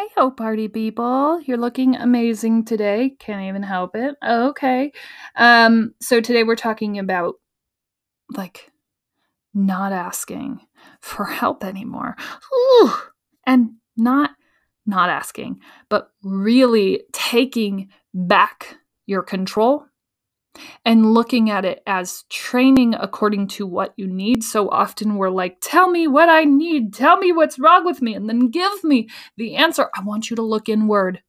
Hey, party people. You're looking amazing today. Can't even help it. Okay. Um, so today we're talking about like not asking for help anymore. Ooh. And not not asking, but really taking back your control and looking at it as training according to what you need. So often we're like, tell me what I need, tell me what's wrong with me, and then give me the answer. I want you to look inward.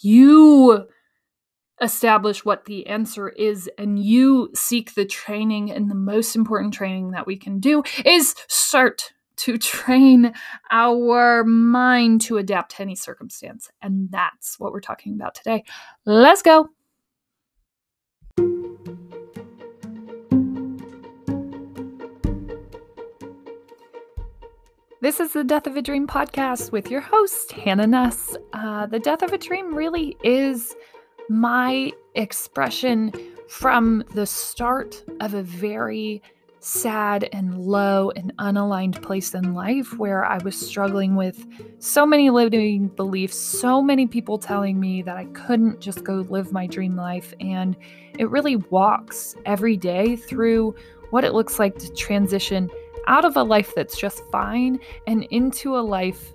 You establish what the answer is and you seek the training and the most important training that we can do is start to train our mind to adapt to any circumstance and that's what we're talking about today let's go This is the Death of a Dream podcast with your host, Hannah Nuss. Uh, the Death of a Dream really is my expression from the start of a very sad and low and unaligned place in life where I was struggling with so many limiting beliefs, so many people telling me that I couldn't just go live my dream life. And it really walks every day through what it looks like to transition out of a life that's just fine and into a life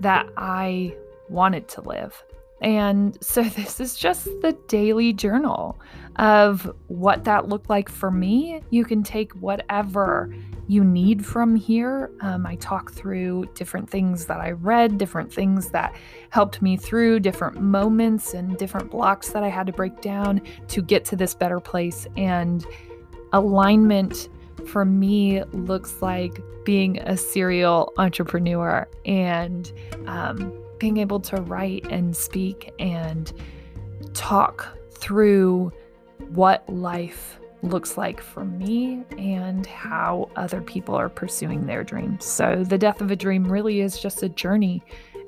that I wanted to live. And so this is just the daily journal of what that looked like for me. You can take whatever you need from here. Um, I talk through different things that I read, different things that helped me through, different moments and different blocks that I had to break down to get to this better place. And alignment for me looks like being a serial entrepreneur and um, being able to write and speak and talk through what life looks like for me and how other people are pursuing their dreams. So, the death of a dream really is just a journey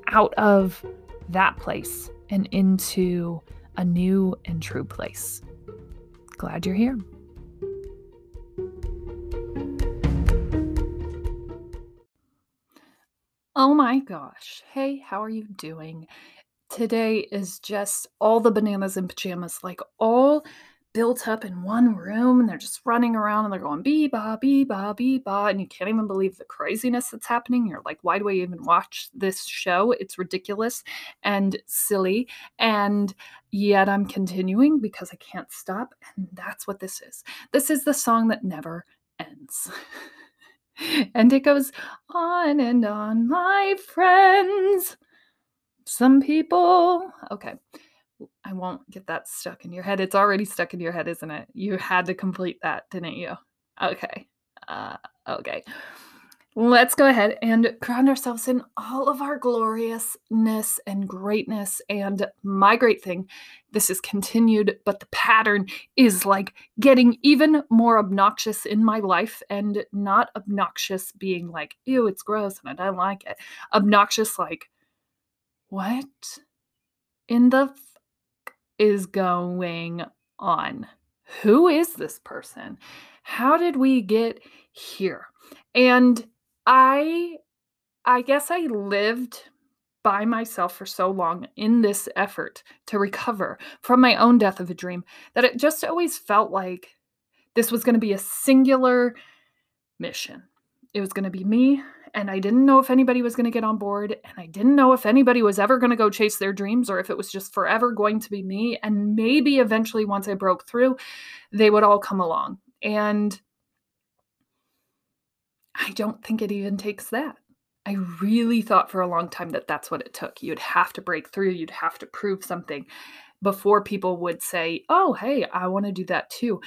out of that place and into a new and true place. Glad you're here. Oh my gosh. Hey, how are you doing? Today is just all the bananas and pajamas, like all built up in one room, and they're just running around and they're going bee ba bee ba bee ba, and you can't even believe the craziness that's happening. You're like, why do I even watch this show? It's ridiculous and silly, and yet I'm continuing because I can't stop, and that's what this is. This is the song that never ends. and it goes on and on, my friends. Some people, okay, I won't get that stuck in your head. It's already stuck in your head, isn't it? You had to complete that, didn't you? Okay. Uh, okay let's go ahead and ground ourselves in all of our gloriousness and greatness. And my great thing, this is continued, but the pattern is like getting even more obnoxious in my life and not obnoxious being like, ew, it's gross and I don't like it. Obnoxious, like, what in the f- is going on? Who is this person? How did we get here? And I I guess I lived by myself for so long in this effort to recover from my own death of a dream that it just always felt like this was going to be a singular mission. It was going to be me, and I didn't know if anybody was going to get on board, and I didn't know if anybody was ever going to go chase their dreams or if it was just forever going to be me. And maybe eventually, once I broke through, they would all come along. And I don't think it even takes that. I really thought for a long time that that's what it took. You'd have to break through, you'd have to prove something before people would say, Oh, hey, I want to do that too.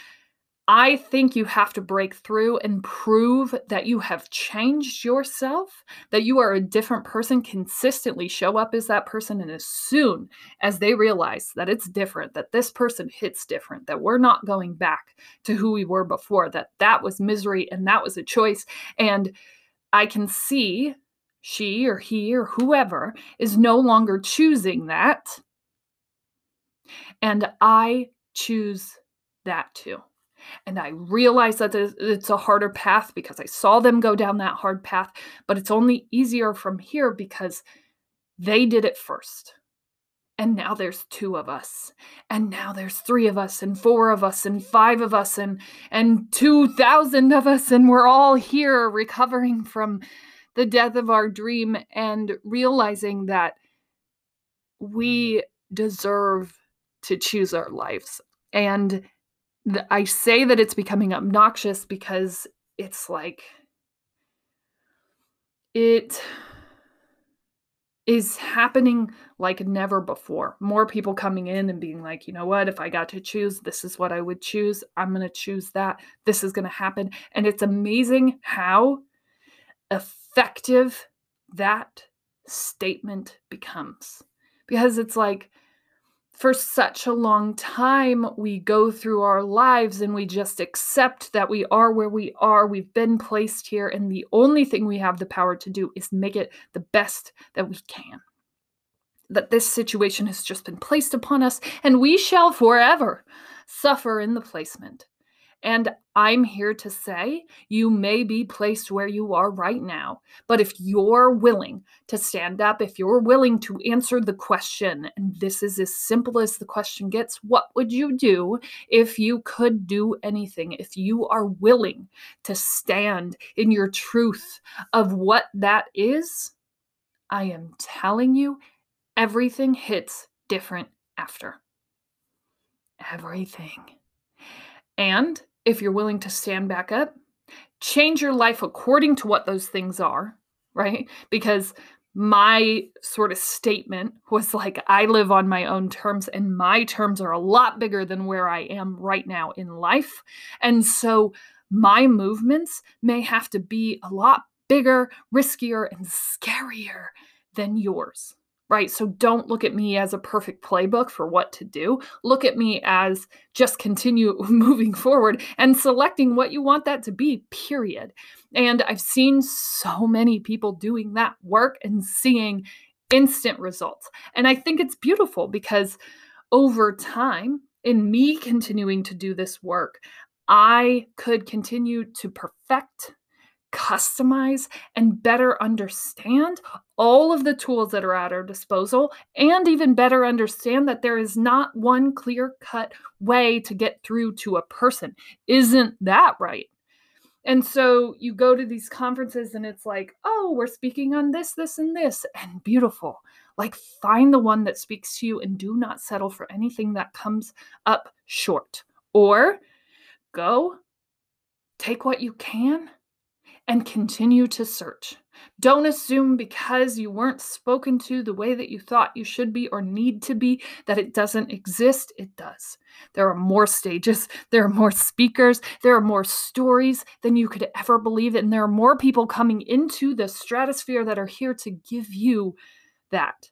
I think you have to break through and prove that you have changed yourself, that you are a different person, consistently show up as that person. And as soon as they realize that it's different, that this person hits different, that we're not going back to who we were before, that that was misery and that was a choice. And I can see she or he or whoever is no longer choosing that. And I choose that too. And I realize that it's a harder path because I saw them go down that hard path, but it's only easier from here because They did it first. And now there's two of us. And now there's three of us and four of us and five of us and and 2000 of us and we're all here recovering from the death of our dream and realizing that mm. we deserve to choose our lives. And I say that it's becoming obnoxious because it's like it is happening like never before. More people coming in and being like, you know what, if I got to choose, this is what I would choose. I'm going to choose that. This is going to happen. And it's amazing how effective that statement becomes. Because it's like, for such a long time, we go through our lives and we just accept that we are where we are. We've been placed here, and the only thing we have the power to do is make it the best that we can. That this situation has just been placed upon us, and we shall forever suffer in the placement. And I'm here to say you may be placed where you are right now. But if you're willing to stand up, if you're willing to answer the question, and this is as simple as the question gets what would you do if you could do anything? If you are willing to stand in your truth of what that is, I am telling you, everything hits different after. Everything. And if you're willing to stand back up, change your life according to what those things are, right? Because my sort of statement was like, I live on my own terms, and my terms are a lot bigger than where I am right now in life. And so my movements may have to be a lot bigger, riskier, and scarier than yours right? So don't look at me as a perfect playbook for what to do. Look at me as just continue moving forward and selecting what you want that to be, period. And I've seen so many people doing that work and seeing instant results. And I think it's beautiful because over time, in me continuing to do this work, I could continue to perfect customize and better understand all of the tools that are at our disposal and even better understand that there is not one clear cut way to get through to a person. Isn't that right? And so you go to these conferences and it's like, oh, we're speaking on this, this, and this, and beautiful. Like, find the one that speaks to you and do not settle for anything that comes up short. Or go, take what you can, and continue to search. Don't assume because you weren't spoken to the way that you thought you should be or need to be that it doesn't exist. It does. There are more stages, there are more speakers, there are more stories than you could ever believe, and there are more people coming into the stratosphere that are here to give you that.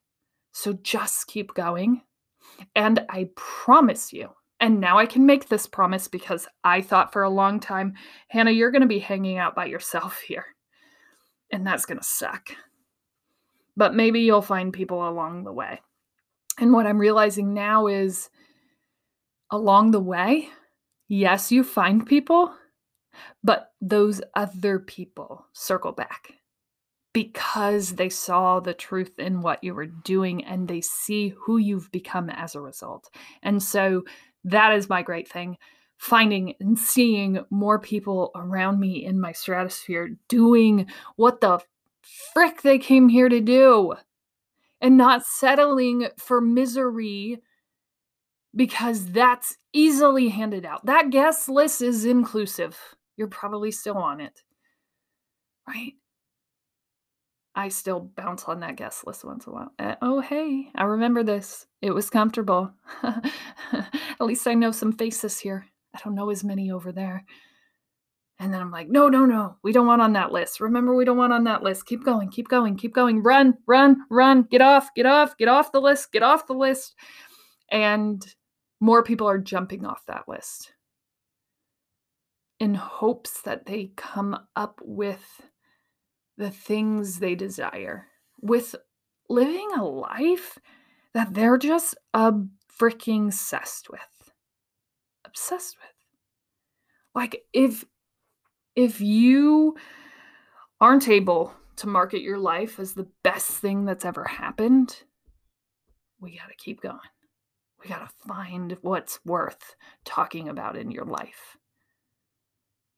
So just keep going. And I promise you, and now I can make this promise because I thought for a long time, Hannah, you're going to be hanging out by yourself here. And that's going to suck. But maybe you'll find people along the way. And what I'm realizing now is along the way, yes, you find people, but those other people circle back because they saw the truth in what you were doing and they see who you've become as a result. And so that is my great thing finding and seeing more people around me in my stratosphere doing what the frick they came here to do and not settling for misery because that's easily handed out. That guest list is inclusive. You're probably still on it, right? I still bounce on that guest list once in a while. Uh, oh, hey, I remember this. It was comfortable. At least I know some faces here. I don't know as many over there. And then I'm like, no, no, no, we don't want on that list. Remember, we don't want on that list. Keep going, keep going, keep going. Run, run, run. Get off, get off, get off the list, get off the list. And more people are jumping off that list in hopes that they come up with the things they desire with living a life that they're just a freaking obsessed with obsessed with like if if you aren't able to market your life as the best thing that's ever happened, we got to keep going. We got to find what's worth talking about in your life.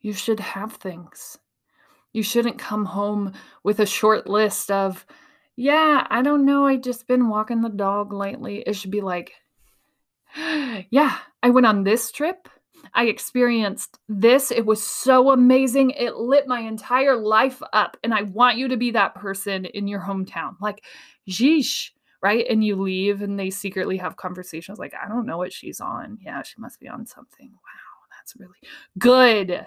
You should have things. You shouldn't come home with a short list of, yeah, I don't know, I just been walking the dog lately. It should be like, yeah, I went on this trip. I experienced this. It was so amazing. It lit my entire life up. And I want you to be that person in your hometown. Like, geesh, right? And you leave and they secretly have conversations like, I don't know what she's on. Yeah, she must be on something. Wow, that's really good.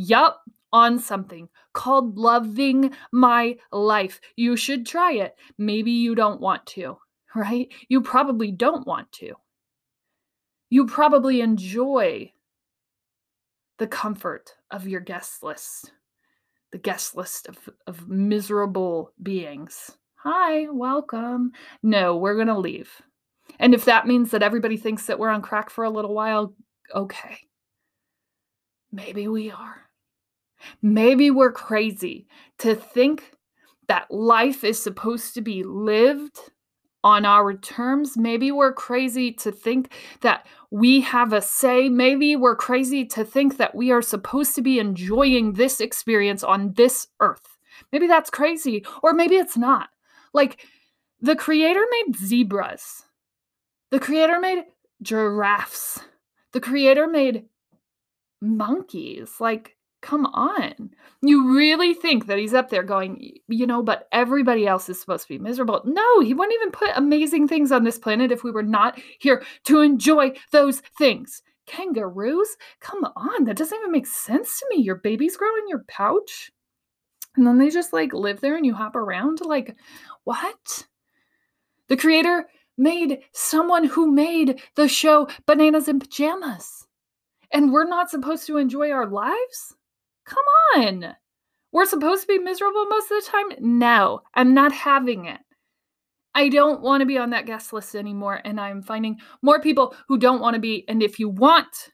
Yup, on something called loving my life. You should try it. Maybe you don't want to, right? You probably don't want to. You probably enjoy the comfort of your guest list, the guest list of, of miserable beings. Hi, welcome. No, we're going to leave. And if that means that everybody thinks that we're on crack for a little while, okay. Maybe we are. Maybe we're crazy to think that life is supposed to be lived on our terms. Maybe we're crazy to think that we have a say. Maybe we're crazy to think that we are supposed to be enjoying this experience on this earth. Maybe that's crazy, or maybe it's not. Like, the creator made zebras, the creator made giraffes, the creator made monkeys. Like, come on. You really think that he's up there going, you know, but everybody else is supposed to be miserable. No, he wouldn't even put amazing things on this planet if we were not here to enjoy those things. Kangaroos? Come on, that doesn't even make sense to me. Your babies grow in your pouch and then they just like live there and you hop around. Like, what? The creator made someone who made the show Bananas in Pajamas. And we're not supposed to enjoy our lives? Come on. We're supposed to be miserable most of the time? No, I'm not having it. I don't want to be on that guest list anymore. And I'm finding more people who don't want to be. And if you want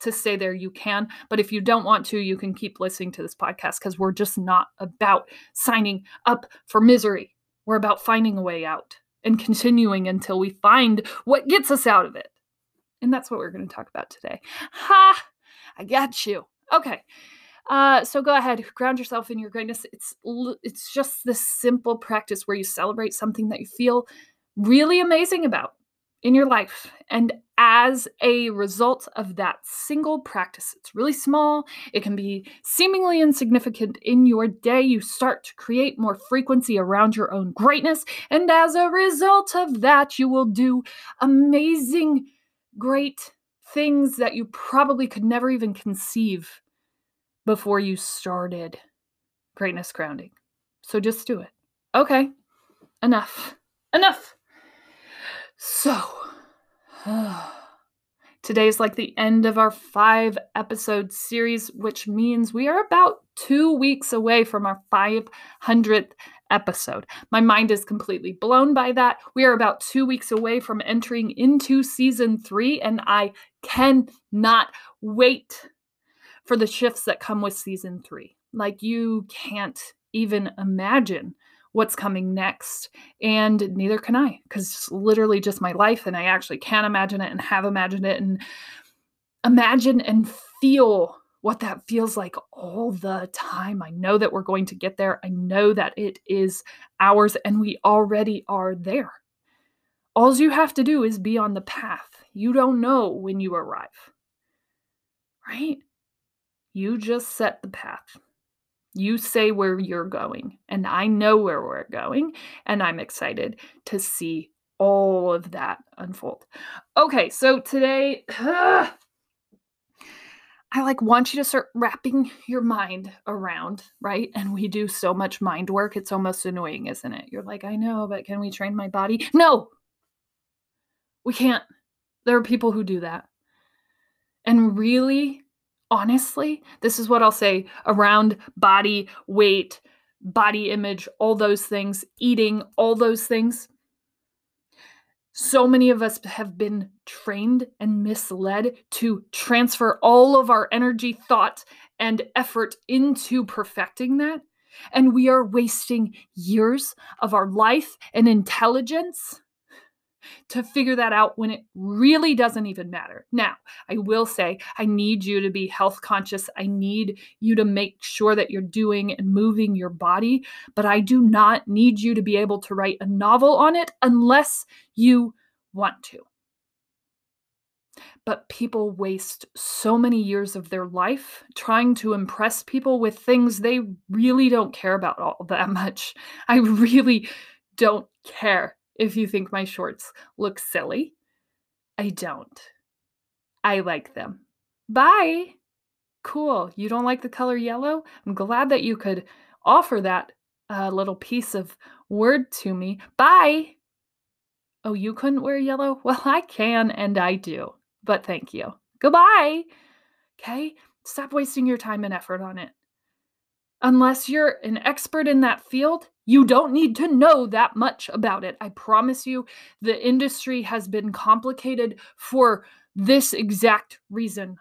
to stay there, you can. But if you don't want to, you can keep listening to this podcast because we're just not about signing up for misery. We're about finding a way out and continuing until we find what gets us out of it. And that's what we're going to talk about today. Ha! I got you. Okay. Uh, so go ahead, ground yourself in your greatness. It's it's just this simple practice where you celebrate something that you feel really amazing about in your life. And as a result of that single practice, it's really small, it can be seemingly insignificant in your day. You start to create more frequency around your own greatness. And as a result of that, you will do amazing, great things that you probably could never even conceive before you started greatness grounding. So just do it. Okay, enough. Enough. So, today's like the end of our five episode series, which means we are about two weeks away from our 500th episode. My mind is completely blown by that. We are about two weeks away from entering into season three, and I cannot wait for the shifts that come with season three. Like you can't even imagine what's coming next. And neither can I, because literally just my life. And I actually can imagine it and have imagined it and imagine and feel what that feels like all the time. I know that we're going to get there. I know that it is ours and we already are there. All you have to do is be on the path. You don't know when you arrive, right? You just set the path. You say where you're going, and I know where we're going, and I'm excited to see all of that unfold. Okay, so today, I like want you to start wrapping your mind around, right? And we do so much mind work, it's almost annoying, isn't it? You're like, I know, but can we train my body? No, we can't. There are people who do that. And really, honestly, this is what I'll say around body, weight, body image, all those things, eating, all those things. So many of us have been trained and misled to transfer all of our energy, thought, and effort into perfecting that. And we are wasting years of our life and intelligence to figure that out when it really doesn't even matter. Now, I will say, I need you to be health conscious. I need you to make sure that you're doing and moving your body, but I do not need you to be able to write a novel on it unless you want to. But people waste so many years of their life trying to impress people with things they really don't care about all that much. I really don't care if you think my shorts look silly. I don't. I like them. Bye. Cool. You don't like the color yellow? I'm glad that you could offer that uh, little piece of word to me. Bye. Oh, you couldn't wear yellow? Well, I can and I do, but thank you. Goodbye. Okay? Stop wasting your time and effort on it. Unless you're an expert in that field, you don't need to know that much about it. I promise you, the industry has been complicated for this exact reason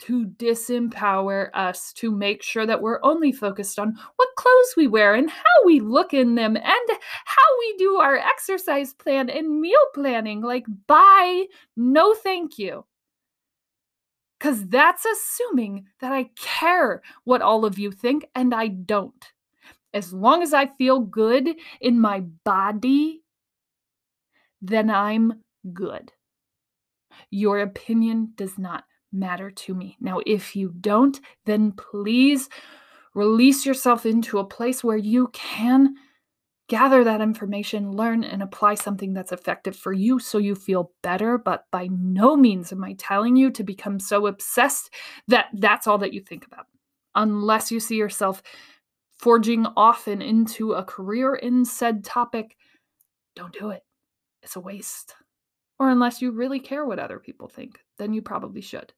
to disempower us, to make sure that we're only focused on what clothes we wear and how we look in them and how we do our exercise plan and meal planning. Like, bye, no thank you. Because that's assuming that I care what all of you think, and I don't as long as I feel good in my body, then I'm good. Your opinion does not matter to me. Now, if you don't, then please release yourself into a place where you can gather that information, learn, and apply something that's effective for you so you feel better. But by no means am I telling you to become so obsessed that that's all that you think about. Unless you see yourself forging off and into a career in said topic, don't do it. It's a waste. Or unless you really care what other people think, then you probably should.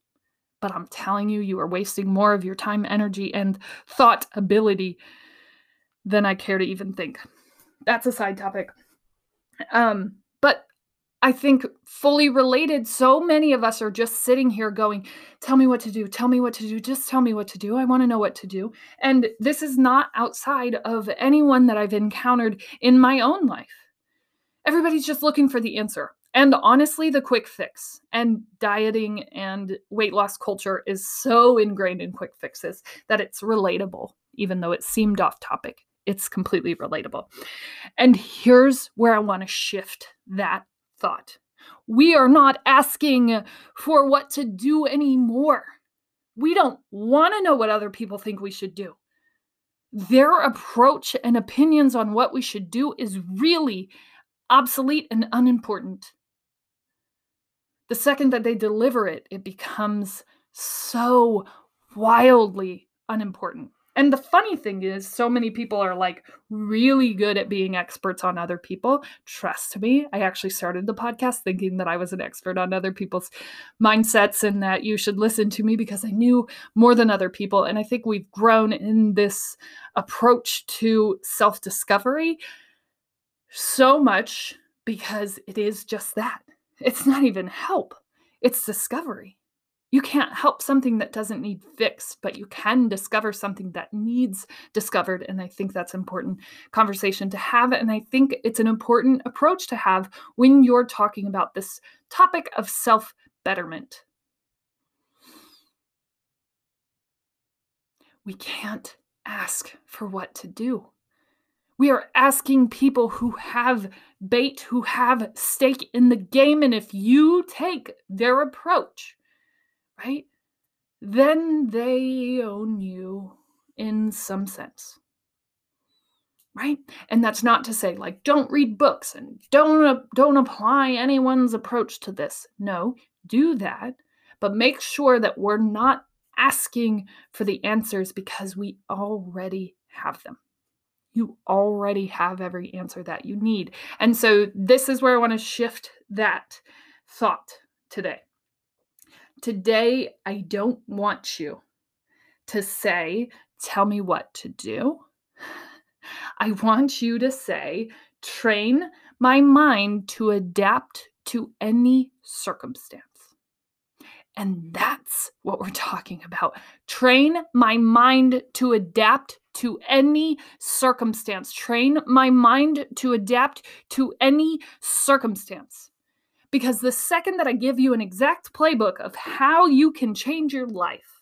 But I'm telling you, you are wasting more of your time, energy, and thought ability than I care to even think. That's a side topic. Um, but I think fully related, so many of us are just sitting here going, Tell me what to do, tell me what to do, just tell me what to do. I want to know what to do. And this is not outside of anyone that I've encountered in my own life. Everybody's just looking for the answer. And honestly, the quick fix and dieting and weight loss culture is so ingrained in quick fixes that it's relatable, even though it seemed off topic. It's completely relatable. And here's where I want to shift that thought. We are not asking for what to do anymore. We don't want to know what other people think we should do. Their approach and opinions on what we should do is really obsolete and unimportant. The second that they deliver it, it becomes so wildly unimportant. And the funny thing is, so many people are like really good at being experts on other people. Trust me, I actually started the podcast thinking that I was an expert on other people's mindsets and that you should listen to me because I knew more than other people. And I think we've grown in this approach to self discovery so much because it is just that. It's not even help, it's discovery. You can't help something that doesn't need fixed, but you can discover something that needs discovered. And I think that's important conversation to have. And I think it's an important approach to have when you're talking about this topic of self betterment. We can't ask for what to do. We are asking people who have bait, who have stake in the game. And if you take their approach, right? Then they own you in some sense. Right? And that's not to say like don't read books and don't don't apply anyone's approach to this. No, do that, but make sure that we're not asking for the answers because we already have them. You already have every answer that you need. And so this is where I want to shift that thought today. Today, I don't want you to say, Tell me what to do. I want you to say, Train my mind to adapt to any circumstance. And that's what we're talking about. Train my mind to adapt to any circumstance. Train my mind to adapt to any circumstance. Because the second that I give you an exact playbook of how you can change your life,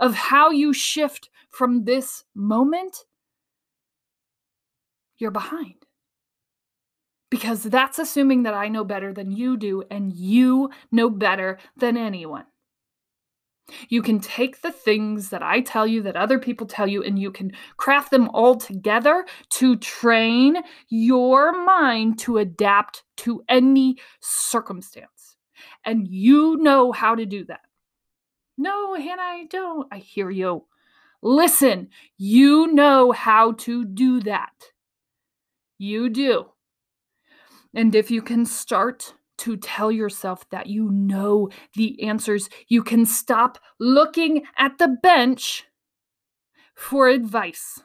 of how you shift from this moment, you're behind. Because that's assuming that I know better than you do, and you know better than anyone. You can take the things that I tell you, that other people tell you, and you can craft them all together to train your mind to adapt to any circumstance. And you know how to do that. No, Hannah, I don't. I hear you. Listen, you know how to do that. You do. And if you can start to tell yourself that you know the answers, you can stop looking at the bench for advice.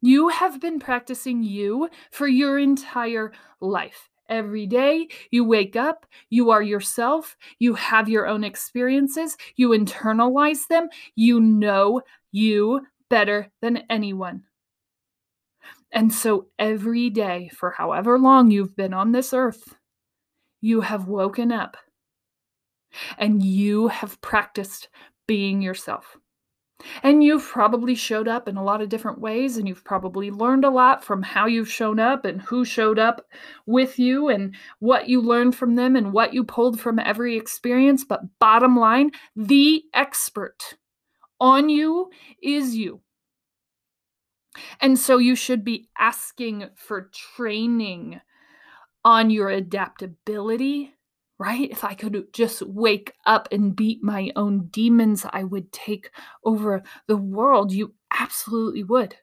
You have been practicing you for your entire life. Every day you wake up, you are yourself, you have your own experiences, you internalize them, you know you better than anyone. And so every day, for however long you've been on this earth, you have woken up and you have practiced being yourself. And you've probably showed up in a lot of different ways, and you've probably learned a lot from how you've shown up and who showed up with you and what you learned from them and what you pulled from every experience. But bottom line, the expert on you is you. And so you should be asking for training on your adaptability, right? If I could just wake up and beat my own demons, I would take over the world. You absolutely would.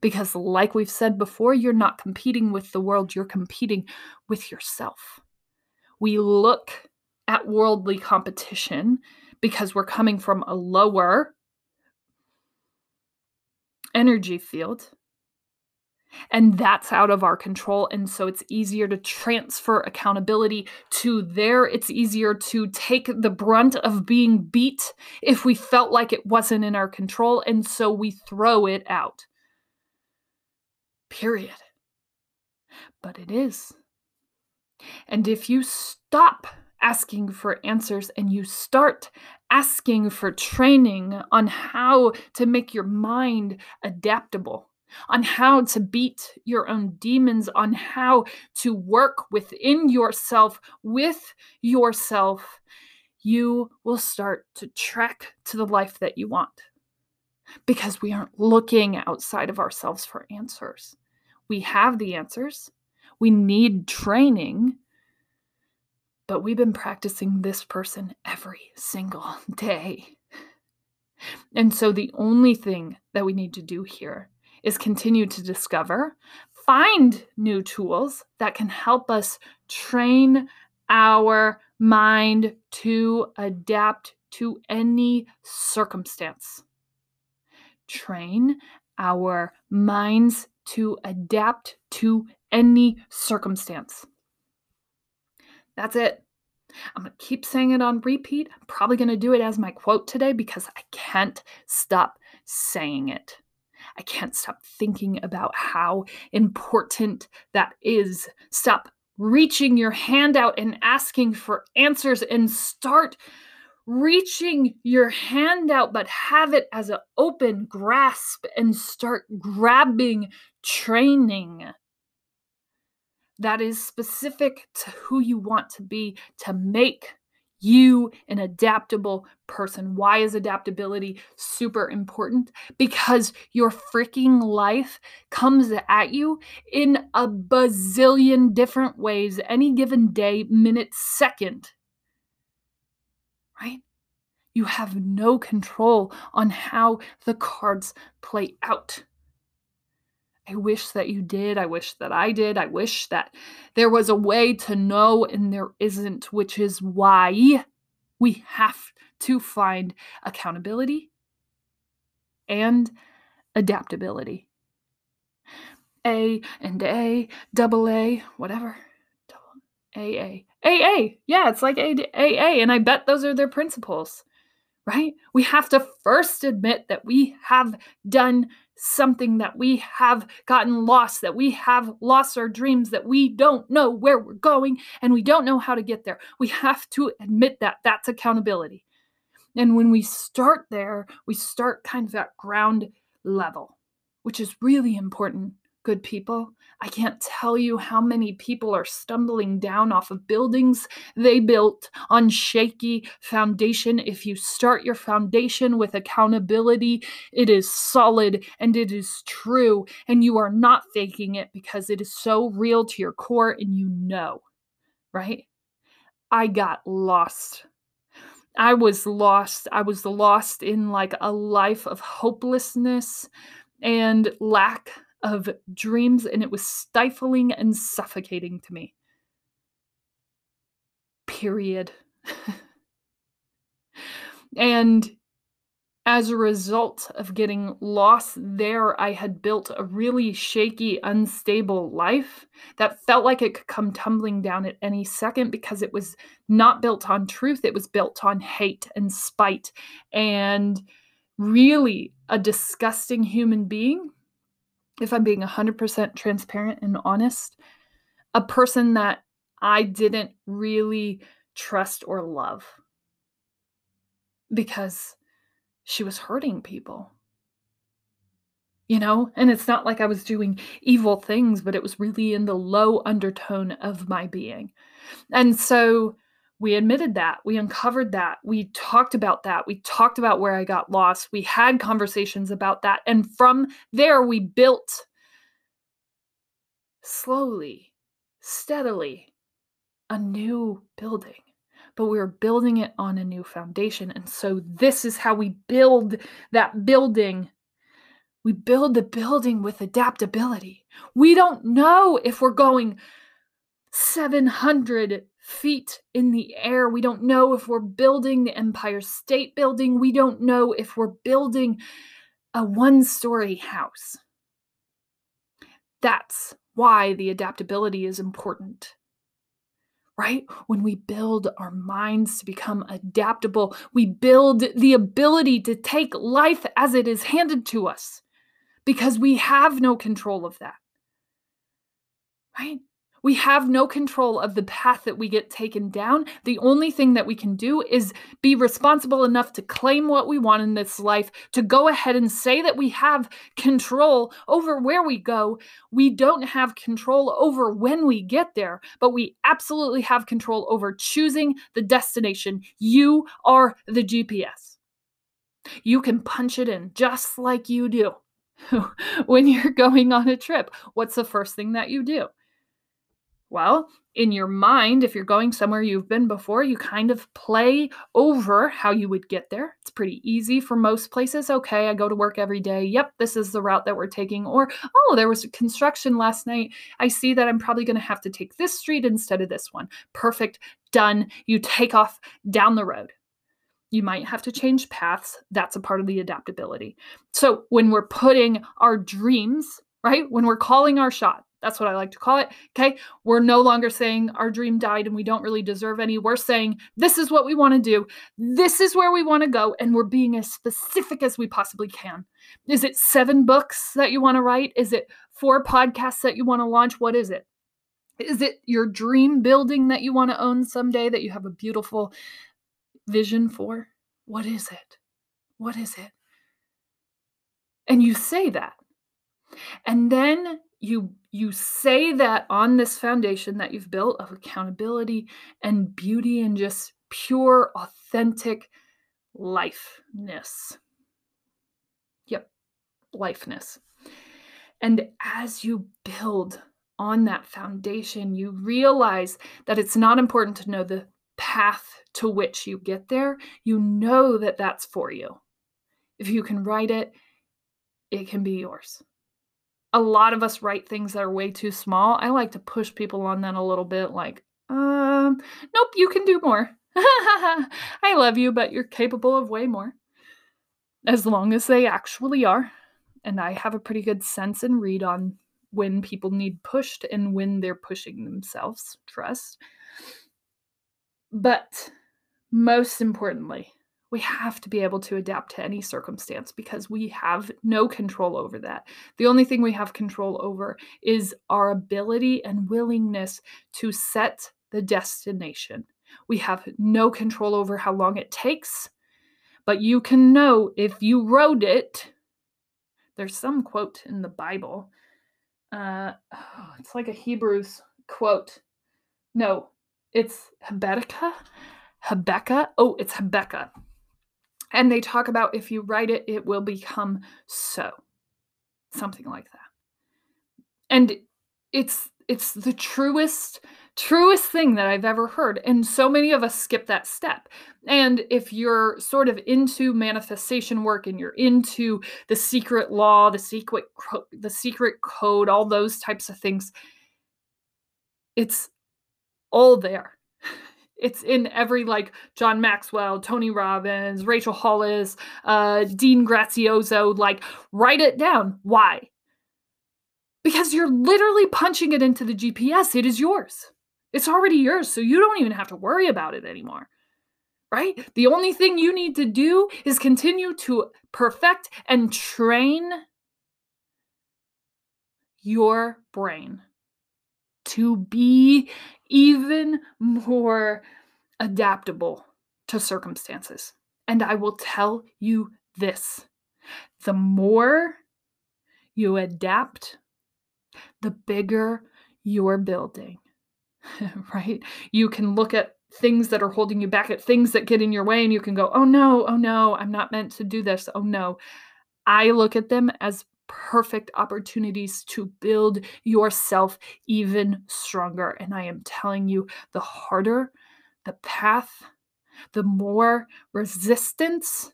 Because, like we've said before, you're not competing with the world, you're competing with yourself. We look at worldly competition because we're coming from a lower energy field. And that's out of our control. And so it's easier to transfer accountability to there. It's easier to take the brunt of being beat if we felt like it wasn't in our control. And so we throw it out. Period. But it is. And if you stop asking for answers and you start asking for training on how to make your mind adaptable, on how to beat your own demons, on how to work within yourself with yourself, you will start to trek to the life that you want. Because we aren't looking outside of ourselves for answers. We have the answers. We need training but we've been practicing this person every single day. And so the only thing that we need to do here is continue to discover, find new tools that can help us train our mind to adapt to any circumstance. Train our minds to adapt to any circumstance. That's it. I'm going to keep saying it on repeat. I'm probably going to do it as my quote today because I can't stop saying it. I can't stop thinking about how important that is. Stop reaching your hand out and asking for answers and start reaching your hand out, but have it as an open grasp and start grabbing training that is specific to who you want to be to make you an adaptable person. Why is adaptability super important? Because your freaking life comes at you in a bazillion different ways any given day, minute, second. Right? You have no control on how the cards play out. I wish that you did. I wish that I did. I wish that there was a way to know, and there isn't, which is why we have to find accountability and adaptability. A and A, double A, whatever. A A. A A. Yeah, it's like A A A, and I bet those are their principles. right? We have to first admit that we have done something, that we have gotten lost, that we have lost our dreams, that we don't know where we're going and we don't know how to get there. We have to admit that. That's accountability. And when we start there, we start kind of at ground level, which is really important good people. I can't tell you how many people are stumbling down off of buildings they built on shaky foundation. If you start your foundation with accountability, it is solid and it is true, and you are not faking it because it is so real to your core and you know, right? I got lost. I was lost. I was lost in like a life of hopelessness and lack of dreams, and it was stifling and suffocating to me. Period. and as a result of getting lost there, I had built a really shaky, unstable life that felt like it could come tumbling down at any second because it was not built on truth. It was built on hate and spite and really a disgusting human being if I'm being 100% transparent and honest, a person that I didn't really trust or love because she was hurting people. You know, and it's not like I was doing evil things, but it was really in the low undertone of my being. And so we admitted that. We uncovered that. We talked about that. We talked about where I got lost. We had conversations about that. And from there, we built slowly, steadily a new building. But we were building it on a new foundation. And so, this is how we build that building. We build the building with adaptability. We don't know if we're going 700 feet in the air. We don't know if we're building the Empire State Building. We don't know if we're building a one story house. That's why the adaptability is important. Right? When we build our minds to become adaptable, we build the ability to take life as it is handed to us because we have no control of that. Right? We have no control of the path that we get taken down. The only thing that we can do is be responsible enough to claim what we want in this life, to go ahead and say that we have control over where we go. We don't have control over when we get there, but we absolutely have control over choosing the destination. You are the GPS. You can punch it in just like you do when you're going on a trip. What's the first thing that you do? Well, in your mind, if you're going somewhere you've been before, you kind of play over how you would get there. It's pretty easy for most places. Okay, I go to work every day. Yep, this is the route that we're taking. Or, oh, there was construction last night. I see that I'm probably going to have to take this street instead of this one. Perfect, done. You take off down the road. You might have to change paths. That's a part of the adaptability. So, when we're putting our dreams, right, when we're calling our shot, that's what I like to call it. Okay. We're no longer saying our dream died and we don't really deserve any. We're saying this is what we want to do. This is where we want to go. And we're being as specific as we possibly can. Is it seven books that you want to write? Is it four podcasts that you want to launch? What is it? Is it your dream building that you want to own someday that you have a beautiful vision for? What is it? What is it? And you say that. And then you you say that on this foundation that you've built of accountability and beauty and just pure authentic lifeness. Yep lifeness. And as you build on that foundation you realize that it's not important to know the path to which you get there. You know that that's for you. If you can write it it can be yours a lot of us write things that are way too small. I like to push people on that a little bit, like, um, nope, you can do more. I love you, but you're capable of way more. As long as they actually are. And I have a pretty good sense and read on when people need pushed and when they're pushing themselves. Trust. But most importantly, We have to be able to adapt to any circumstance because we have no control over that. The only thing we have control over is our ability and willingness to set the destination. We have no control over how long it takes, but you can know if you wrote it. There's some quote in the Bible. Uh, it's like a Hebrews quote. No, it's Habakkuk. Habakkuk. Oh, it's Habakkuk. And they talk about if you write it, it will become so. Something like that. And it's it's the truest truest thing that I've ever heard. And so many of us skip that step. And if you're sort of into manifestation work and you're into the secret law, the secret the secret code, all those types of things, it's all there. It's in every like John Maxwell, Tony Robbins, Rachel Hollis, uh, Dean Graziosi. Like, write it down. Why? Because you're literally punching it into the GPS. It is yours. It's already yours, so you don't even have to worry about it anymore. Right? The only thing you need to do is continue to perfect and train your brain to be even more adaptable to circumstances. And I will tell you this the more you adapt, the bigger you're building, right? You can look at things that are holding you back, at things that get in your way, and you can go, oh no, oh no, I'm not meant to do this. Oh no. I look at them as perfect opportunities to build yourself even stronger. And I am telling you, the harder the path, the more resistance,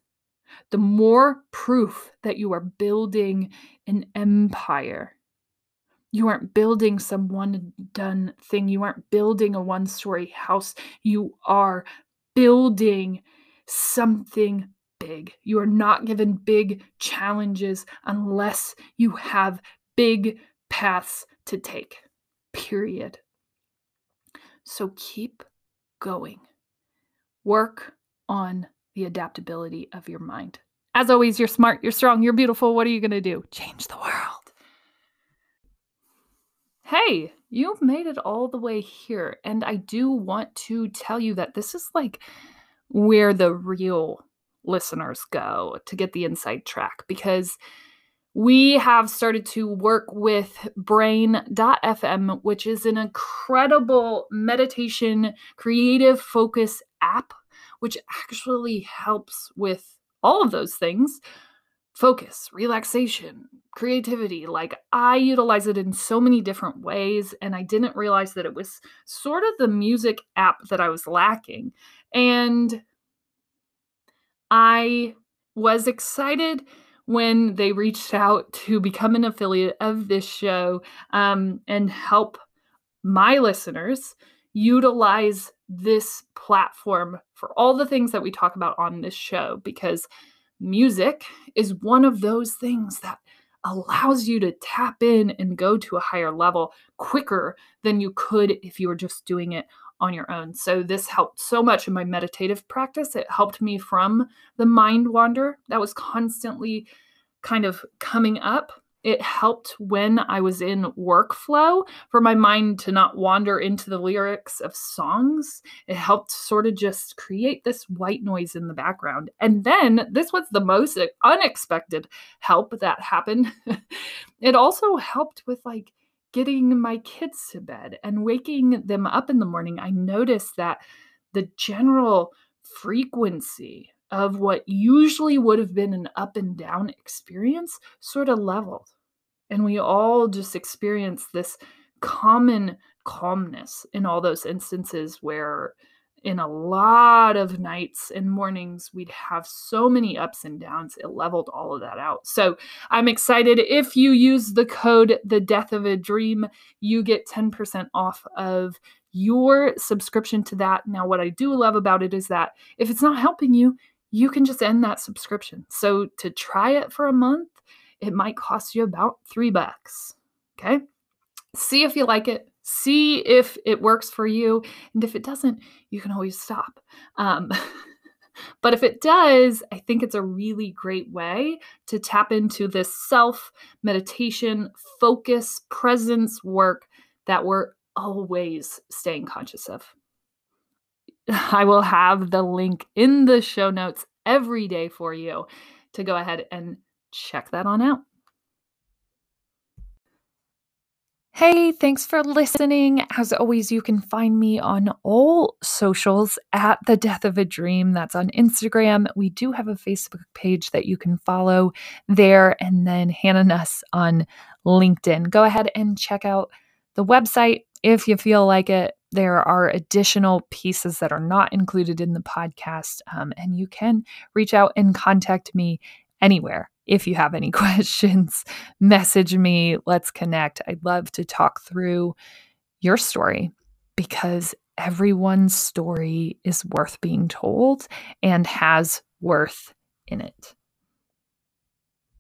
the more proof that you are building an empire. You aren't building some one done thing. You aren't building a one story house. You are building something big. You are not given big challenges unless you have big paths to take. Period. So keep going. Work on the adaptability of your mind. As always, you're smart, you're strong, you're beautiful. What are you going to do? Change the world. Hey, you've made it all the way here. And I do want to tell you that this is like where the real listeners go to get the inside track because we have started to work with brain.fm, which is an incredible meditation creative focus app, which actually helps with all of those things focus, relaxation, creativity. Like I utilize it in so many different ways, and I didn't realize that it was sort of the music app that I was lacking. And I was excited when they reached out to become an affiliate of this show um, and help my listeners utilize this platform for all the things that we talk about on this show because music is one of those things that allows you to tap in and go to a higher level quicker than you could if you were just doing it on your own. So this helped so much in my meditative practice. It helped me from the mind wander that was constantly kind of coming up. It helped when I was in workflow for my mind to not wander into the lyrics of songs. It helped sort of just create this white noise in the background. And then this was the most unexpected help that happened. it also helped with like getting my kids to bed and waking them up in the morning, I noticed that the general frequency of what usually would have been an up and down experience sort of leveled. And we all just experience this common calmness in all those instances where in a lot of nights and mornings we'd have so many ups and downs it leveled all of that out. So i'm excited. If you use the code the death of a dream you get 10% off of your subscription to that. Now what i do love about it is that if it's not helping you you can just end that subscription. So to try it for a month it might cost you about three bucks okay? See if you like it see if it works for you. And if it doesn't, you can always stop. Um, But if it does, I think it's a really great way to tap into this self meditation, focus, presence work that we're always staying conscious of. I will have the link in the show notes every day for you to go ahead and check that on out. Hey, thanks for listening. As always, you can find me on all socials at The Death of a Dream. That's on Instagram. We do have a Facebook page that you can follow there, and then Hannah Nuss on LinkedIn. Go ahead and check out the website if you feel like it. There are additional pieces that are not included in the podcast, um, and you can reach out and contact me anywhere. If you have any questions, message me. Let's connect. I'd love to talk through your story because everyone's story is worth being told and has worth in it.